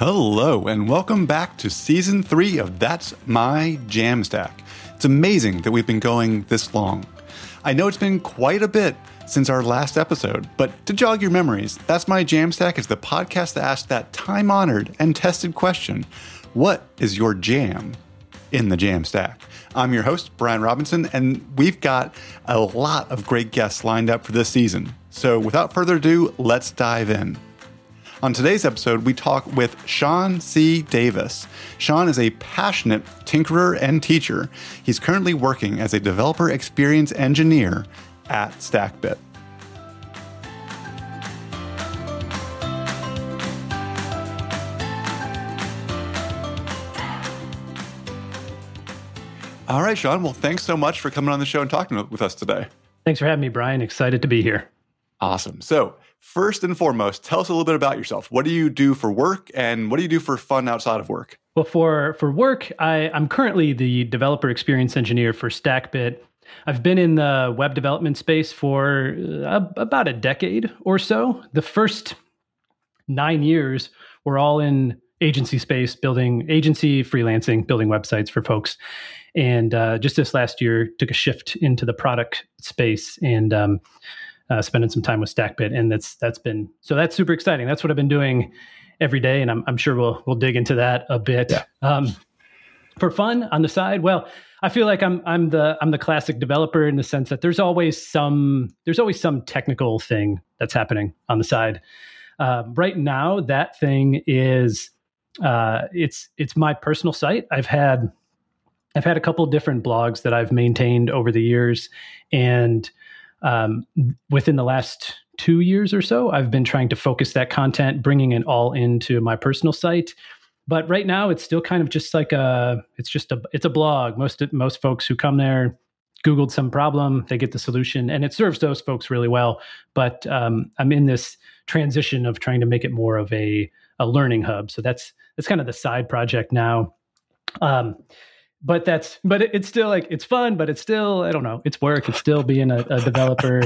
Hello, and welcome back to season three of That's My Jamstack. It's amazing that we've been going this long. I know it's been quite a bit since our last episode, but to jog your memories, That's My Jamstack is the podcast that asks that time honored and tested question What is your jam in the Jamstack? I'm your host, Brian Robinson, and we've got a lot of great guests lined up for this season. So without further ado, let's dive in. On today's episode, we talk with Sean C. Davis. Sean is a passionate tinkerer and teacher. He's currently working as a developer experience engineer at StackBit. All right, Sean. Well, thanks so much for coming on the show and talking with us today. Thanks for having me, Brian. Excited to be here. Awesome. So, first and foremost, tell us a little bit about yourself. What do you do for work and what do you do for fun outside of work? Well, for for work, I, I'm currently the developer experience engineer for StackBit. I've been in the web development space for uh, about a decade or so. The first nine years were all in agency space, building agency, freelancing, building websites for folks. And uh, just this last year, took a shift into the product space and um, uh, spending some time with StackBit, and that's that's been so that's super exciting. That's what I've been doing every day, and I'm, I'm sure we'll we'll dig into that a bit. Yeah. Um, for fun on the side, well, I feel like I'm I'm the I'm the classic developer in the sense that there's always some there's always some technical thing that's happening on the side. Uh, right now, that thing is uh, it's it's my personal site. I've had I've had a couple different blogs that I've maintained over the years, and um, within the last two years or so, I've been trying to focus that content, bringing it all into my personal site. But right now, it's still kind of just like a, it's just a, it's a blog. Most most folks who come there googled some problem, they get the solution, and it serves those folks really well. But um, I'm in this transition of trying to make it more of a a learning hub. So that's that's kind of the side project now. Um, but that's but it, it's still like it's fun but it's still i don't know it's work it's still being a, a developer.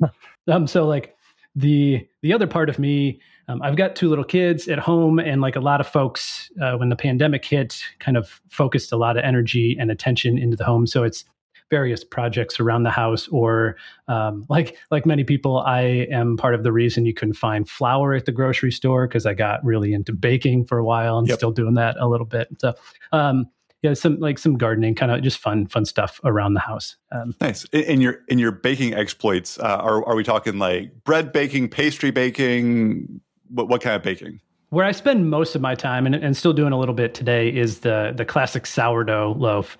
Um so like the the other part of me um, i've got two little kids at home and like a lot of folks uh, when the pandemic hit kind of focused a lot of energy and attention into the home. So it's various projects around the house or um, like like many people i am part of the reason you couldn't find flour at the grocery store because i got really into baking for a while and yep. still doing that a little bit. So um, yeah, some like some gardening, kind of just fun, fun stuff around the house. Um, nice. In your in your baking exploits, uh, are are we talking like bread baking, pastry baking? What what kind of baking? Where I spend most of my time, and, and still doing a little bit today, is the the classic sourdough loaf.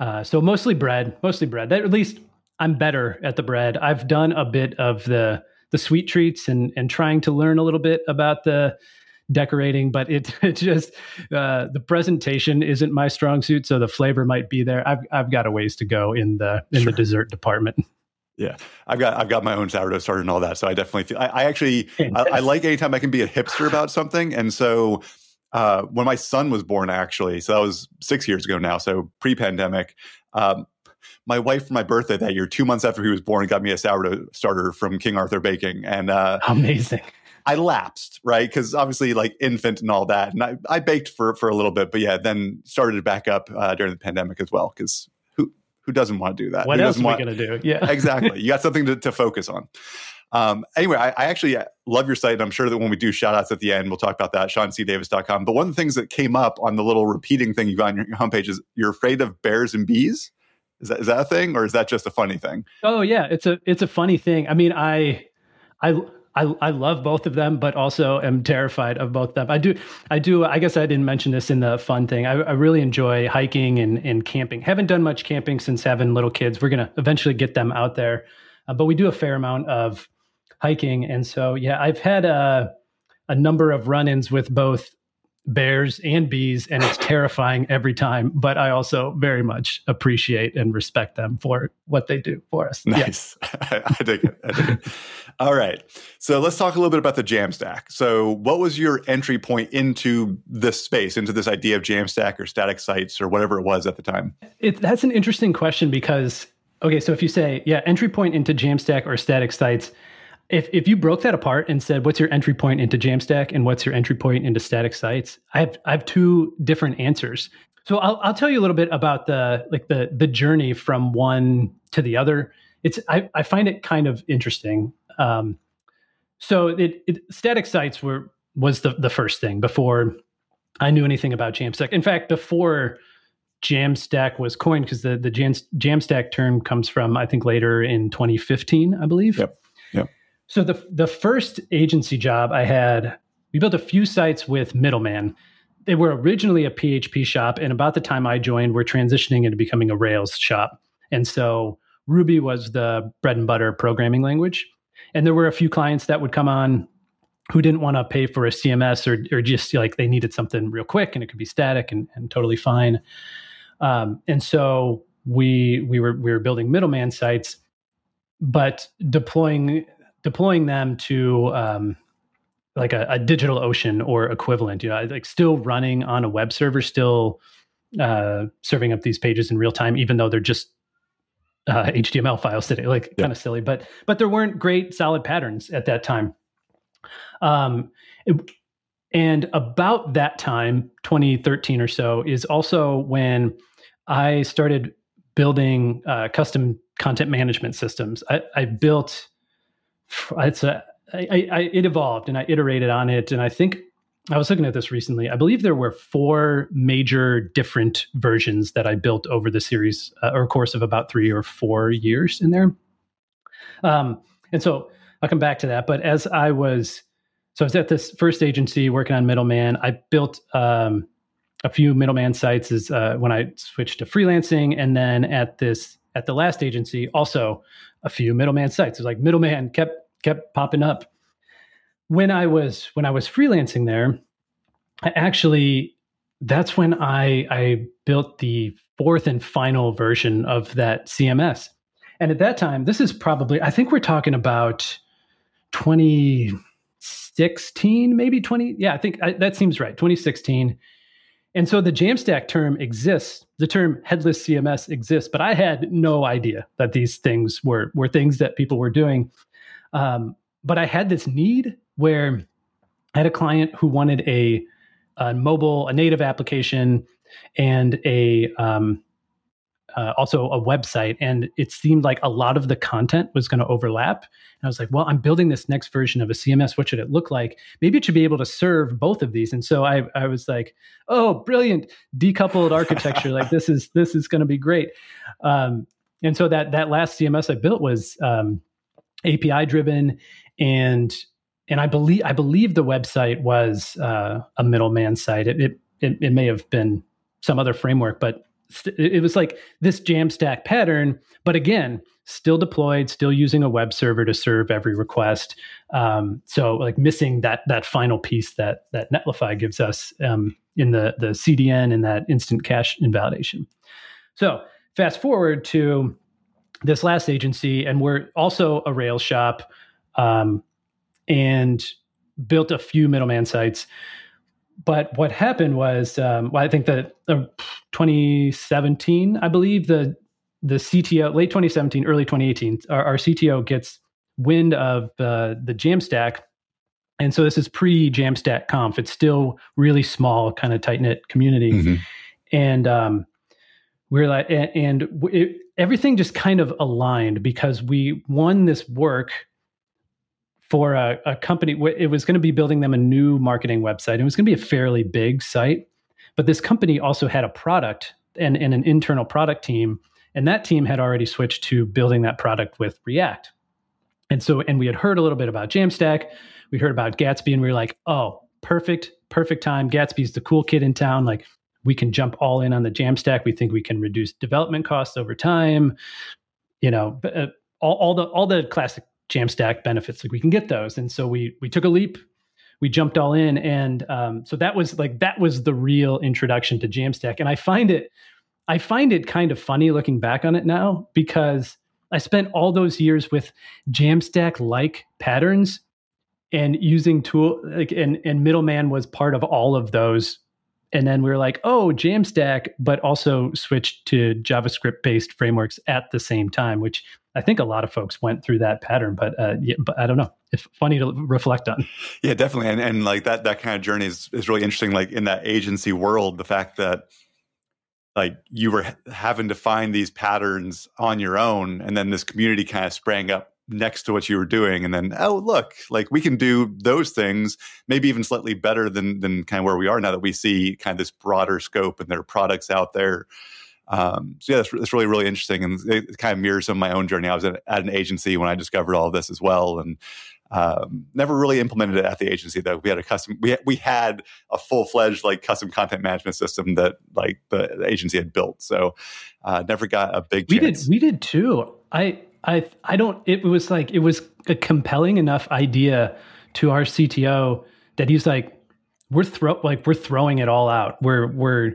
Uh, so mostly bread, mostly bread. That, at least I'm better at the bread. I've done a bit of the the sweet treats and and trying to learn a little bit about the decorating, but it, it just uh, the presentation isn't my strong suit, so the flavor might be there. I've I've got a ways to go in the in sure. the dessert department. Yeah, I've got I've got my own sourdough starter and all that, so I definitely feel I, I actually I, I, like anytime I can be a hipster about something, and so uh, when my son was born, actually, so that was six years ago now, so pre-pandemic. Um, my wife for my birthday that year, two months after he was born, got me a sourdough starter from King Arthur Baking, and uh, amazing. I lapsed, right? Because obviously, like infant and all that, and I, I baked for for a little bit, but yeah, then started back up uh, during the pandemic as well. Because who who doesn't want to do that? What who else are want, we going to do? Yeah, exactly. You got something to, to focus on. Um, anyway, I, I, actually love your site. And I'm sure that when we do shout outs at the end, we'll talk about that, seancdavis.com. But one of the things that came up on the little repeating thing you got on your, your homepage is you're afraid of bears and bees. Is that, is that a thing or is that just a funny thing? Oh yeah, it's a, it's a funny thing. I mean, I, I, I, I love both of them, but also am terrified of both of them. I do, I do. I guess I didn't mention this in the fun thing. I, I really enjoy hiking and, and camping. Haven't done much camping since having little kids. We're gonna eventually get them out there, uh, but we do a fair amount of hiking, and so yeah, I've had a a number of run-ins with both bears and bees and it's terrifying every time but i also very much appreciate and respect them for what they do for us nice yeah. I, dig it i dig it all right so let's talk a little bit about the jamstack so what was your entry point into this space into this idea of jamstack or static sites or whatever it was at the time it, that's an interesting question because okay so if you say yeah entry point into jamstack or static sites if if you broke that apart and said what's your entry point into Jamstack and what's your entry point into static sites, I have I have two different answers. So I'll I'll tell you a little bit about the like the the journey from one to the other. It's I, I find it kind of interesting. Um, so it, it static sites were was the the first thing before I knew anything about Jamstack. In fact, before Jamstack was coined, because the the Jam, Jamstack term comes from I think later in 2015, I believe. Yep. Yep. So the the first agency job I had, we built a few sites with Middleman. They were originally a PHP shop, and about the time I joined, we're transitioning into becoming a Rails shop. And so Ruby was the bread and butter programming language. And there were a few clients that would come on who didn't want to pay for a CMS or, or just like they needed something real quick and it could be static and, and totally fine. Um, and so we we were we were building middleman sites, but deploying deploying them to um, like a, a, digital ocean or equivalent, you know, like still running on a web server, still uh, serving up these pages in real time, even though they're just uh, HTML files today, like yeah. kind of silly, but but there weren't great solid patterns at that time. Um, it, and about that time, 2013 or so, is also when I started building uh, custom content management systems. I, I built it's a I, I, it evolved and I iterated on it, and I think I was looking at this recently. I believe there were four major different versions that I built over the series uh, or course of about three or four years in there. Um, and so I'll come back to that. But as I was so I was at this first agency working on middleman. I built um, a few middleman sites uh, when I switched to freelancing, and then at this at the last agency, also a few middleman sites. It was like middleman kept kept popping up. When I was when I was freelancing there, I actually that's when I I built the fourth and final version of that CMS. And at that time, this is probably I think we're talking about 2016, maybe 20. Yeah, I think I, that seems right. 2016. And so the Jamstack term exists. The term headless CMS exists, but I had no idea that these things were were things that people were doing. Um, but I had this need where I had a client who wanted a, a mobile, a native application, and a um, uh, also a website, and it seemed like a lot of the content was going to overlap. And I was like, well, I'm building this next version of a CMS. What should it look like? Maybe it should be able to serve both of these. And so I, I was like, oh, brilliant, decoupled architecture. like this is this is going to be great. Um, and so that that last CMS I built was um, API driven, and and I believe I believe the website was uh, a middleman site. It, it it, it may have been some other framework, but it was like this Jamstack pattern, but again, still deployed, still using a web server to serve every request. Um, so like missing that that final piece that that Netlify gives us um, in the the CDN and that instant cache invalidation. So fast forward to this last agency, and we're also a Rails shop, um, and built a few middleman sites but what happened was, um, well, I think that uh, 2017, I believe the the CTO, late 2017, early 2018, our, our CTO gets wind of uh, the Jamstack, and so this is pre Jamstack Conf. It's still really small, kind of tight knit community, mm-hmm. and um, we're like, and, and it, everything just kind of aligned because we won this work for a, a company. It was going to be building them a new marketing website. It was going to be a fairly big site, but this company also had a product and, and an internal product team, and that team had already switched to building that product with React. And so, and we had heard a little bit about Jamstack. We heard about Gatsby, and we were like, "Oh, perfect, perfect time. Gatsby's the cool kid in town. Like, we can jump all in on the Jamstack. We think we can reduce development costs over time. You know, uh, all, all the all the classic Jamstack benefits. Like we can get those, and so we we took a leap. We jumped all in, and um, so that was like that was the real introduction to Jamstack. And I find it, I find it kind of funny looking back on it now because I spent all those years with Jamstack like patterns and using tool like and and middleman was part of all of those and then we were like oh jamstack but also switched to javascript based frameworks at the same time which I think a lot of folks went through that pattern, but uh, yeah, but I don't know. it's funny to reflect on. Yeah, definitely. And and like that that kind of journey is is really interesting. Like in that agency world, the fact that like you were having to find these patterns on your own, and then this community kind of sprang up next to what you were doing and then oh look like we can do those things maybe even slightly better than than kind of where we are now that we see kind of this broader scope and there are products out there. Um, so yeah it's, it's really really interesting and it kind of mirrors some of my own journey. I was at, at an agency when i discovered all of this as well and um, never really implemented it at the agency though. We had a custom we, we had a full-fledged like custom content management system that like the agency had built. So uh, never got a big we chance. did we did too. I I I don't. It was like it was a compelling enough idea to our CTO that he's like, we're throw like we're throwing it all out. We're we're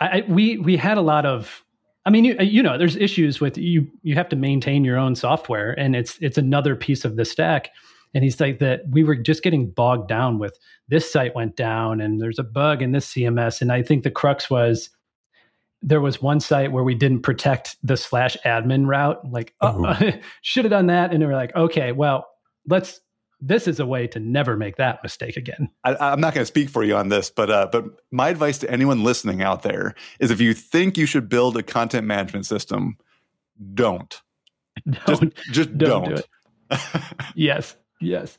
I, we we had a lot of. I mean, you, you know, there's issues with you. You have to maintain your own software, and it's it's another piece of the stack. And he's like that we were just getting bogged down with this site went down, and there's a bug in this CMS. And I think the crux was there was one site where we didn't protect the slash admin route. Like, uh, should have done that. And they were like, okay, well, let's. This is a way to never make that mistake again. I, am not going to speak for you on this, but uh, but my advice to anyone listening out there is: if you think you should build a content management system, don't. Don't just, just don't. don't. Do yes, yes.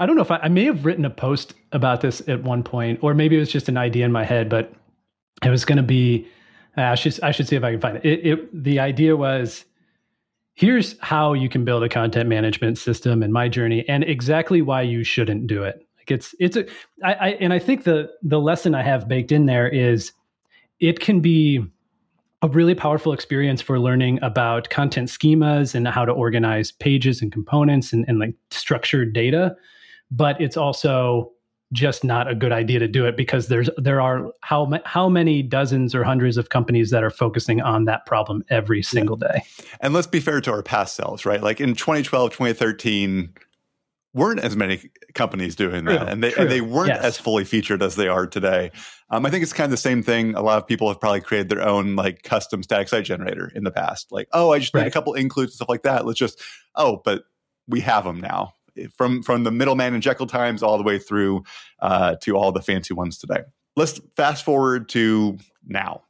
I don't know if I, I may have written a post about this at one point, or maybe it was just an idea in my head, but it was going to be Uh, I should I should see if I can find it. It, it. The idea was here's how you can build a content management system in my journey, and exactly why you shouldn't do it. Like it's it's a I, I and I think the the lesson I have baked in there is it can be a really powerful experience for learning about content schemas and how to organize pages and components and, and like structured data. But it's also just not a good idea to do it because there's there are how how many dozens or hundreds of companies that are focusing on that problem every single day. And let's be fair to our past selves, right? Like in 2012, 2013 weren't as many companies doing that and they and they weren't yes. as fully featured as they are today. Um, I think it's kind of the same thing. A lot of people have probably created their own like custom static site generator in the past. Like, oh, I just right. need a couple includes and stuff like that. Let's just oh, but we have them now from from the middleman and Jekyll times all the way through uh, to all the fancy ones today. Let's fast forward to now.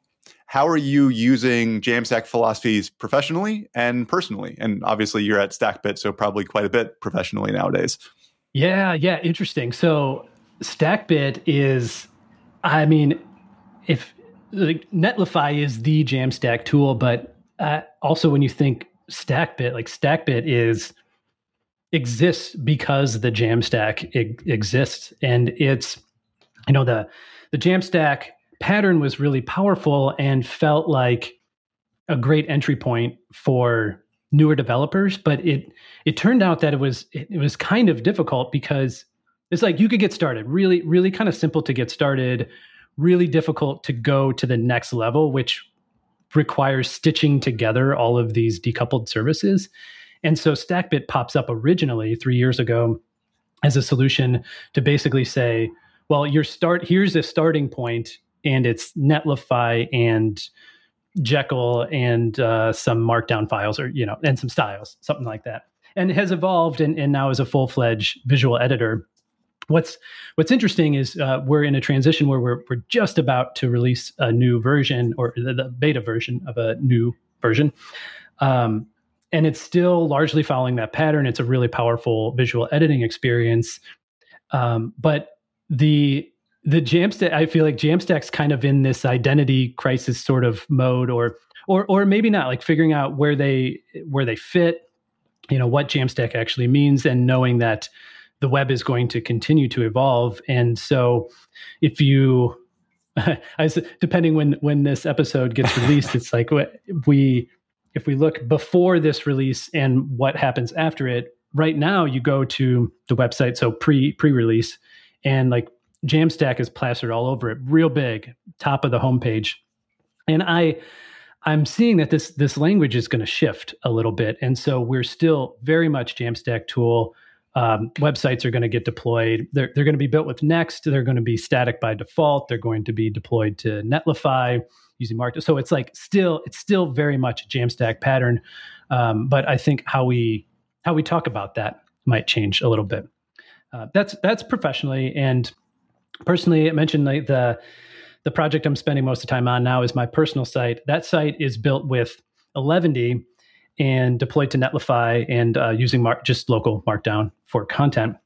How are you using Jamstack philosophies professionally and personally? And obviously, you're at StackBit, so probably quite a bit professionally nowadays. Yeah, yeah, interesting. So StackBit is, I mean, if like, Netlify is the Jamstack tool, but uh, also when you think StackBit, like StackBit is exists because the Jamstack exists, and it's you know the the Jamstack pattern was really powerful and felt like a great entry point for newer developers. But it it turned out that it was it, it, was kind of difficult because it's like you could get started really really kind of simple to get started really difficult to go to the next level which requires stitching together all of these decoupled services and so StackBit pops up originally three years ago as a solution to basically say, well, your start here's a starting point, and it's Netlify and Jekyll and uh, some Markdown files, or you know, and some styles, something like that, and has evolved and, and now is a full fledged visual editor. What's What's interesting is uh, we're in a transition where we're we're just about to release a new version or the, the beta version of a new version. Um, and it's still largely following that pattern. It's a really powerful visual editing experience. Um, but the the Jamstack, I feel like Jamstack's kind of in this identity crisis sort of mode, or or or maybe not, like figuring out where they where they fit, you know, what Jamstack actually means, and knowing that the web is going to continue to evolve. And so, if you I, depending when when this episode gets released, it's like we if we look before this release and what happens after it, right now you go to the website, so pre pre release, and like Jamstack is plastered all over it, real big, top of the homepage. And I I'm seeing that this this language is going to shift a little bit, and so we're still very much Jamstack tool. Um, websites are going to get deployed. They're, they're going to be built with Next. They're going to be static by default. They're going to be deployed to Netlify using Markdown. So it's like still it's still very much a Jamstack pattern. Um, but I think how we how we talk about that might change a little bit. Uh, that's that's professionally and personally. I mentioned like the the project I'm spending most of the time on now is my personal site. That site is built with Eleventy and deployed to Netlify and uh, using mar- just local Markdown for content.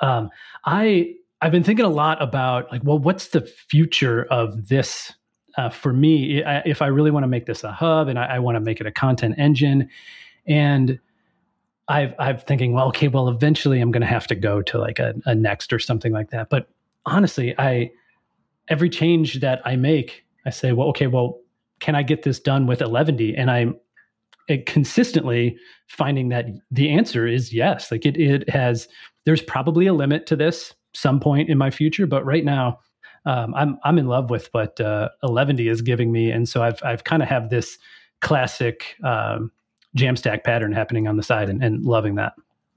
Um, I I've been thinking a lot about like, well, what's the future of this uh, for me? If I really want to make this a hub and I, I want to make it a content engine, and I've I'm thinking, well, okay, well, eventually I'm going to have to go to like a, a Next or something like that. But honestly, I every change that I make, I say, well, okay, well, can I get this done with Eleventy? And I'm consistently finding that the answer is yes. Like it, it has. There's probably a limit to this some point in my future, but right now, um, I'm I'm in love with what uh, Eleventy is giving me, and so I've I've kind of have this classic um, Jamstack pattern happening on the side, and, and loving that.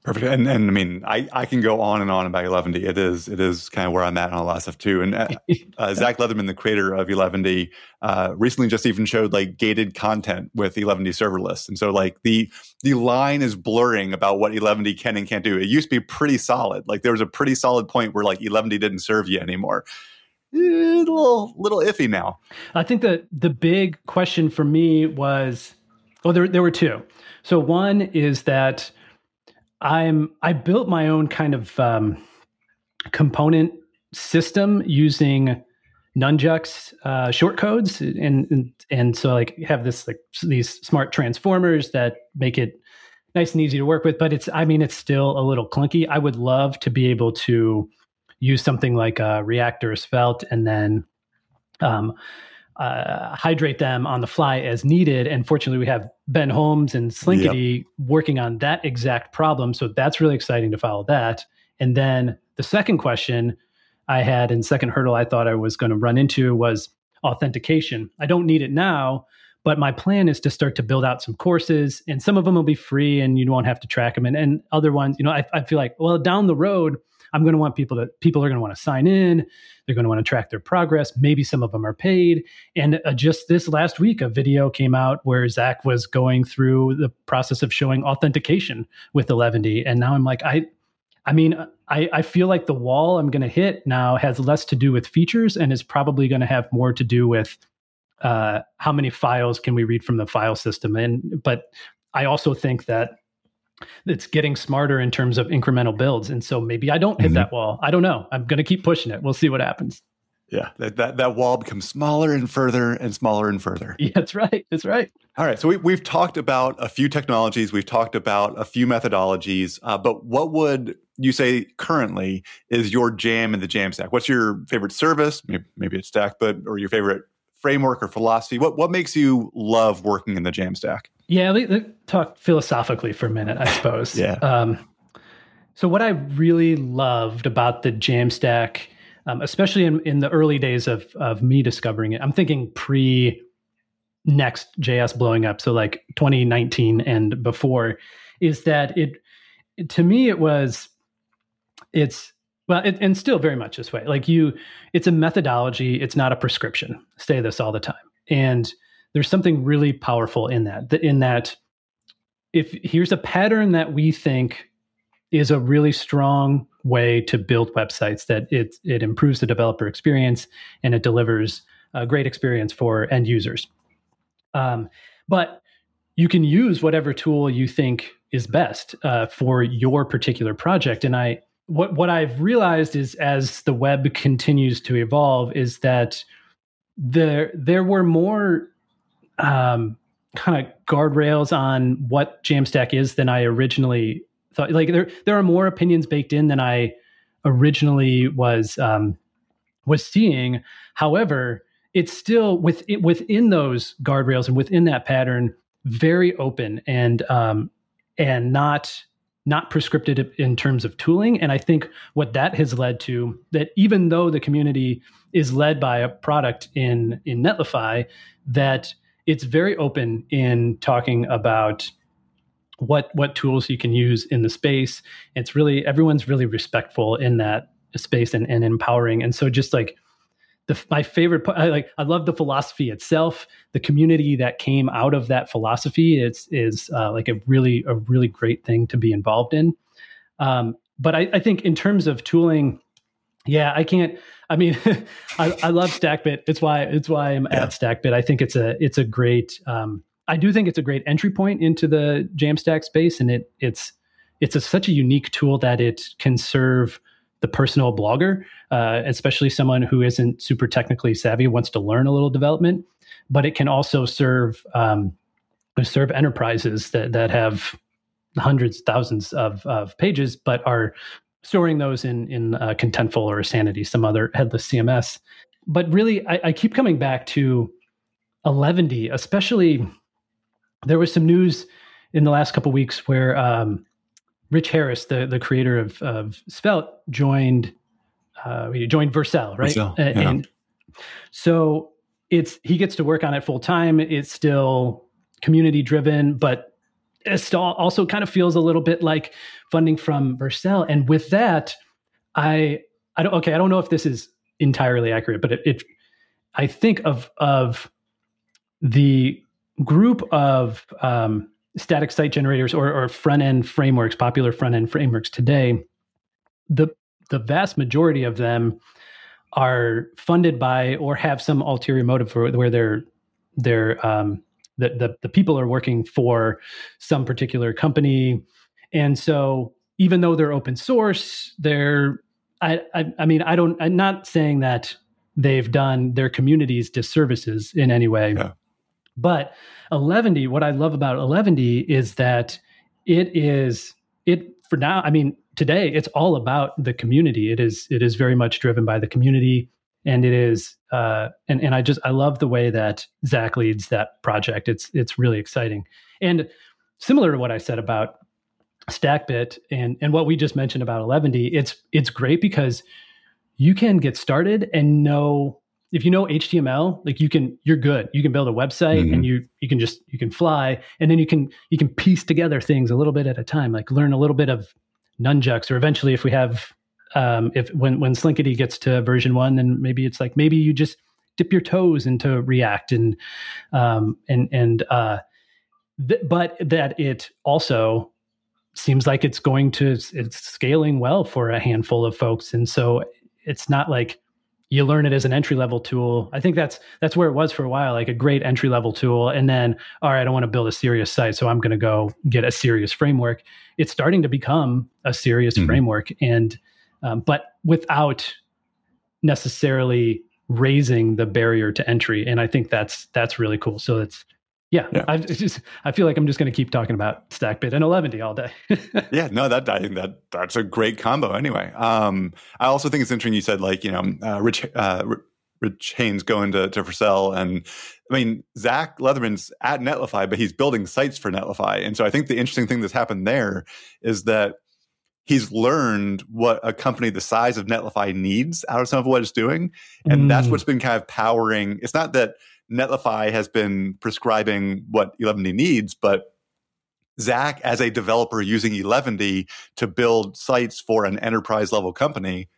Perfect. And, and I mean, I, I can go on and on about Eleventy. It is it is kind of where I'm at on a lot of stuff too. And uh, uh, Zach Leatherman, the creator of Eleventy, uh, recently just even showed like gated content with Eleventy serverless. And so like the the line is blurring about what Eleventy can and can't do. It used to be pretty solid. Like there was a pretty solid point where like Eleventy didn't serve you anymore. A little little iffy now. I think that the big question for me was, well, there there were two. So one is that I'm I built my own kind of um, component system using Nunjucks uh, shortcodes, and, and and so like have this like these smart transformers that make it nice and easy to work with. But it's I mean it's still a little clunky. I would love to be able to use something like a React or Svelte, and then um, uh, hydrate them on the fly as needed. And fortunately, we have Ben Holmes and Slinkity yep. working on that exact problem. So that's really exciting to follow that. And then the second question I had and second hurdle I thought I was going to run into was authentication. I don't need it now, but my plan is to start to build out some courses, and some of them will be free, and you won't have to track them. And, and other ones, you know, I, I feel like, well, down the road, I'm going to want people to people are going to want to sign in. They're going to want to track their progress. Maybe some of them are paid. And uh, just this last week, a video came out where Zach was going through the process of showing authentication with Eleventy, and now I'm like, I, I mean, I, I feel like the wall I'm going to hit now has less to do with features and is probably going to have more to do with uh, how many files can we read from the file system. And but I also think that it's getting smarter in terms of incremental builds. And so maybe I don't hit mm-hmm. that wall. I don't know. I'm going to keep pushing it. We'll see what happens. Yeah, that, that, that wall becomes smaller and further and smaller and further. Yeah, that's right. That's right. All right. So we, we've talked about a few technologies, we've talked about a few methodologies, uh, but what would you say currently is your jam in the Jamstack? What's your favorite service? Maybe, maybe it's Stack, but or your favorite framework or philosophy? What what makes you love working in the Jamstack? Yeah, let, us talk philosophically for a minute, I suppose. yeah. Um, so what I really loved about the Jamstack, um, especially in, in the early days of of me discovering it, I'm thinking pre next JS blowing up, so like 2019 and before, is that it to me it was it's well, and still very much this way. Like you, it's a methodology. It's not a prescription. Say this all the time. And there's something really powerful in that. In that, if here's a pattern that we think is a really strong way to build websites, that it it improves the developer experience and it delivers a great experience for end users. Um, but you can use whatever tool you think is best uh, for your particular project. And I what what I've realized is as the web continues to evolve is that there there were more um, kind of guardrails on what Jamstack is than I originally thought. Like there there are more opinions baked in than I originally was um, was seeing. However, it's still with it, within those guardrails and within that pattern very open and um, and not not prescriptive in terms of tooling. And I think what that has led to that even though the community is led by a product in in Netlify, that it's very open in talking about what what tools you can use in the space. It's really everyone's really respectful in that space and, and empowering. And so just like the, my favorite I like I love the philosophy itself. The community that came out of that philosophy is is uh, like a really a really great thing to be involved in. Um, but I, I think in terms of tooling, yeah, I can't. I mean, I, I love StackBit. It's why it's why I'm yeah. at StackBit. I think it's a it's a great. Um, I do think it's a great entry point into the Jamstack space, and it it's it's a, such a unique tool that it can serve the personal blogger, uh, especially someone who isn't super technically savvy, wants to learn a little development. But it can also serve um, serve enterprises that that have hundreds, thousands of, of pages, but are storing those in in uh, Contentful or Sanity, some other headless CMS. But really, I, I keep coming back to Eleventy, especially. There was some news in the last couple weeks where um, Rich Harris, the the creator of, of Svelte, joined uh, joined Vercel, right? Vercel, yeah. And so it's he gets to work on it full time. It's still community driven, but it still also kind of feels a little bit like funding from Vercel. And with that, I I don't okay, I don't know if this is entirely accurate, but it, it I think of of the group of um, static site generators or, or front end frameworks, popular front end frameworks today, the the vast majority of them are funded by or have some ulterior motive for where they're they're um, the, the the people are working for some particular company, and so even though they're open source, they're I, I, I mean I don't I'm not saying that they've done their communities disservices in any way, yeah. But Eleventy, what I love about Eleventy is that it is it for now. I mean, today it's all about the community. It is it is very much driven by the community, and it is uh, and and I just I love the way that Zach leads that project. It's it's really exciting, and similar to what I said about StackBit and and what we just mentioned about Eleventy, it's it's great because you can get started and know if you know HTML, like you can, you're good. You can build a website mm-hmm. and you you can just you can fly, and then you can you can piece together things a little bit at a time. Like learn a little bit of Nunjucks, or eventually, if we have, um, if when when Slinkity gets to version one, then maybe it's like maybe you just dip your toes into React and um and and uh, th- but that it also seems like it's going to it's scaling well for a handful of folks, and so it's not like you learn it as an entry level tool. I think that's that's where it was for a while, like a great entry level tool. And then, all right, I don't want to build a serious site, so I'm going to go get a serious framework. It's starting to become a serious mm-hmm. framework, and um, but without necessarily raising the barrier to entry. And I think that's that's really cool. So it's yeah, yeah. I just I feel like I'm just going to keep talking about StackBit and Eleventy all day. yeah, no, that I think that that's a great combo. Anyway, um, I also think it's interesting. You said like you know uh, Rich uh, Rich Harris going to to Vercel, and I mean Zach Leatherman's at Netlify, but he's building sites for Netlify, and so I think the interesting thing that's happened there is that he's learned what a company the size of Netlify needs out of some of what it's doing, and mm. that's what's been kind of powering. It's not that Netlify has been prescribing what Eleventy needs, but Zach, as a developer using Eleventy to build sites for an enterprise level company,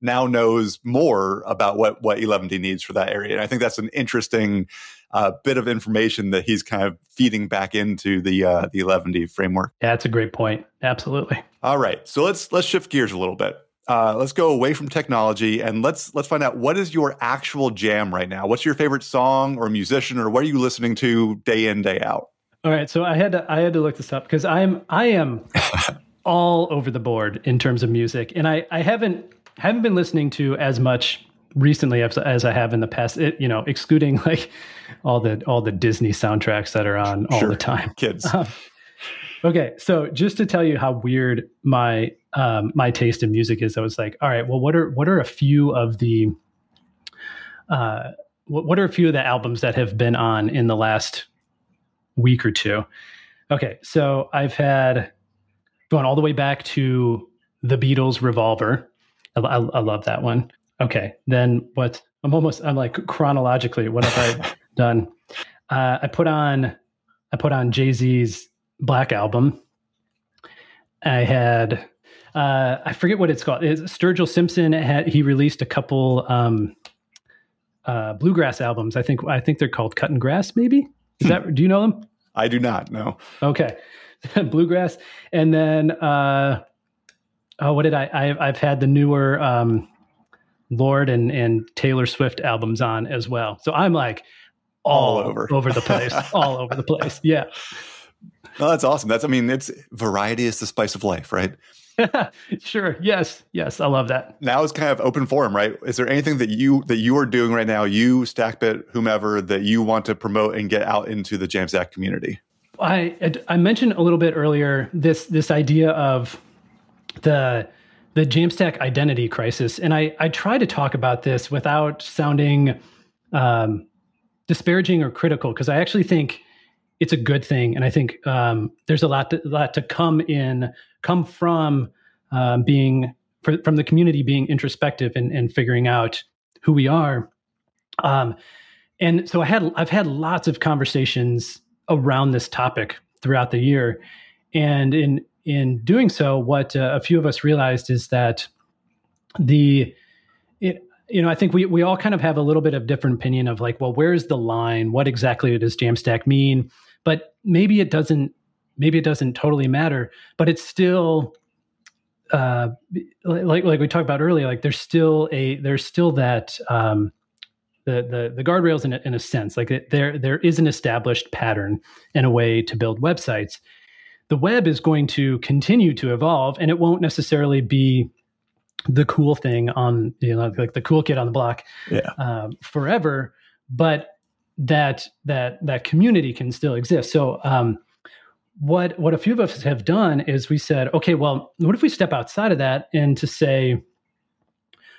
now knows more about what what Eleventy needs for that area. And I think that's an interesting uh, bit of information that he's kind of feeding back into the uh, the Eleventy framework. Yeah, that's a great point. Absolutely. All right, so let's let's shift gears a little bit uh, let's go away from technology and let's let's find out what is your actual jam right now. What's your favorite song or musician or what are you listening to day in day out? All right, so I had to I had to look this up because I'm I am all over the board in terms of music, and I I haven't haven't been listening to as much recently as, as I have in the past. It, you know, excluding like all the all the Disney soundtracks that are on all sure. the time. Kids. Um, okay, so just to tell you how weird my um, my taste in music is, I was like, all right, well, what are what are a few of the uh, what, what are a few of the albums that have been on in the last week or two? Okay, so I've had going all the way back to the Beatles' Revolver. I, I, I love that one. Okay, then what? I'm almost. I'm like chronologically. What have I done? Uh, I put on. I put on Jay Z's Black album. I had uh, I forget what it's called. It's Sturgill Simpson had he released a couple um, uh, bluegrass albums. I think I think they're called Cutting Grass. Maybe is that? Do you know them? I do not. No. Okay, bluegrass, and then uh, oh, what did I? I've, I've had the newer um, Lorde and and Taylor Swift albums on as well. So I'm like all, all over over the place, all over the place. Yeah. Oh, that's awesome. That's I mean, it's variety is the spice of life, right? sure. Yes. Yes. I love that. Now it's kind of open forum, right? Is there anything that you that you are doing right now, you Stackbit, whomever, that you want to promote and get out into the Jamstack community? I I mentioned a little bit earlier this this idea of the the Jamstack identity crisis, and I I try to talk about this without sounding um, disparaging or critical because I actually think it's a good thing, and I think um, there's a lot to, a lot to come in come from um, being for, from the community being introspective and, and figuring out who we are. Um, and so I had I've had lots of conversations around this topic throughout the year, and in in doing so, what uh, a few of us realized is that the it, you know, I think we we all kind of have a little bit of different opinion of like, well, where's the line? What exactly does Jamstack mean? But maybe it doesn't maybe it doesn't totally matter, but it's still uh, like like we talked about earlier. Like there's still a there's still that um, the the the guardrails in a, in a sense. Like there there is an established pattern and a way to build websites. The web is going to continue to evolve, and it won't necessarily be the cool thing on you know like the cool kid on the block yeah. um, forever but that that that community can still exist. So um, what what a few of us have done is we said, okay, well, what if we step outside of that and to say,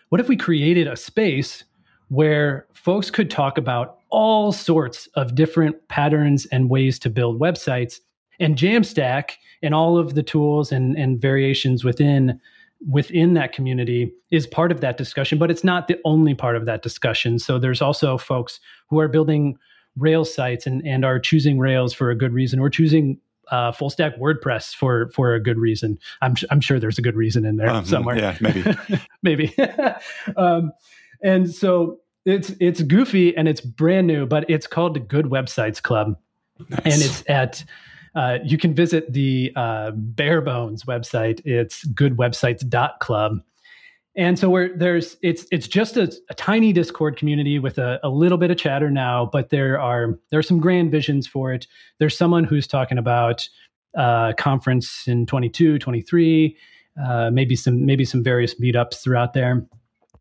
what if we created a space where folks could talk about all sorts of different patterns and ways to build websites and Jamstack and all of the tools and, and variations within within that community is part of that discussion, but it's not the only part of that discussion. So there's also folks who are building Rails sites and, and are choosing Rails for a good reason or choosing uh, full stack WordPress for for a good reason. I'm I'm sure there's a good reason in there um, somewhere. Yeah, maybe, maybe. um, and so it's it's goofy and it's brand new, but it's called the Good Websites Club, nice. and it's at. Uh, you can visit the uh, bare bones website. It's goodwebsites.club. And so where there's it's it's just a, a, tiny Discord community with a, a little bit of chatter now, but there are there are some grand visions for it. There's someone who's talking about uh, conference in 22, 23, uh, maybe some maybe some various meetups throughout there.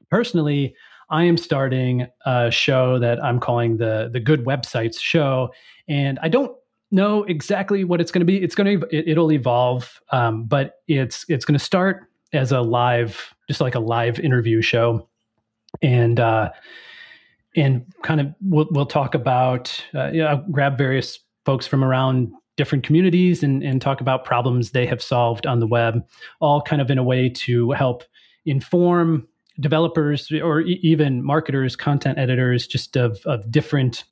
Personally, I am starting a show that I'm calling the the Good Websites Show, and I don't know exactly what it's going to be. It's going to it, will evolve, um, but it's it's going to start as a live, just like a live interview show, and uh, and kind of we'll we'll talk about uh, grab various folks from around different communities and and talk about problems they have solved on the web, all kind of in a way to help inform developers or e- even marketers, content editors, just of of different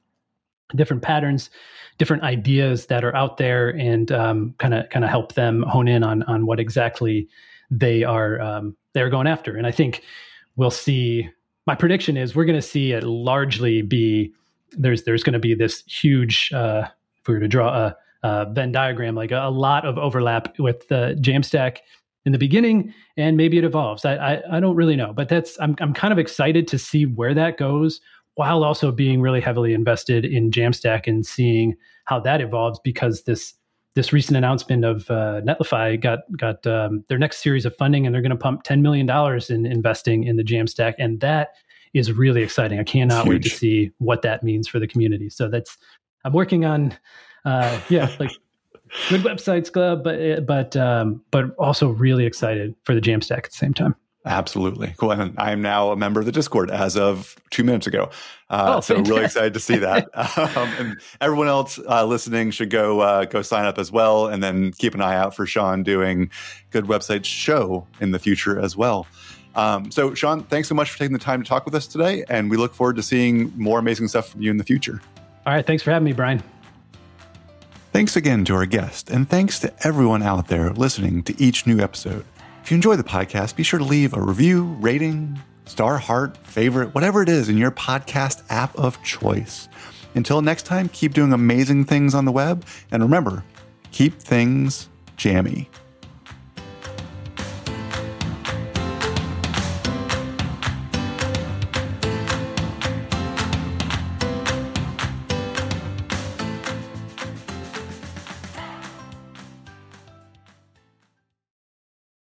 different patterns different ideas that are out there and kind of kind of help them hone in on on what exactly they are um, they're going after. And I think we'll see. My prediction is we're going to see it largely be there's there's going to be this huge. Uh, if we were to draw a, a Venn diagram, like a, a, lot of overlap with the Jamstack in the beginning, and maybe it evolves. I, I I don't really know, but that's I'm I'm kind of excited to see where that goes, while also being really heavily invested in Jamstack and seeing how that evolves because this this recent announcement of uh, Netlify got got um, their next series of funding, and they're going to pump ten million dollars in investing in the Jamstack, and that is really exciting. I cannot wait to see what that means for the community. So that's I'm working on, uh, yeah, like good websites club, but but um, but also really excited for the Jamstack at the same time. Absolutely. Cool. And I am now a member of the Discord as of two minutes ago. Uh, oh, so fantastic. really excited to see that. um, and everyone else uh, listening should go uh, go sign up as well. And then keep an eye out for Sean doing Good Websites Show in the future as well. Um, so, Sean, thanks so much for taking the time to talk with us today. And we look forward to seeing more amazing stuff from you in the future. All right. Thanks for having me, Brian. Thanks again to our guest. And thanks to everyone out there listening to each new episode. If you enjoy the podcast, be sure to leave a review, rating, star, heart, favorite, whatever it is in your podcast app of choice. Until next time, keep doing amazing things on the web. And remember, keep things jammy.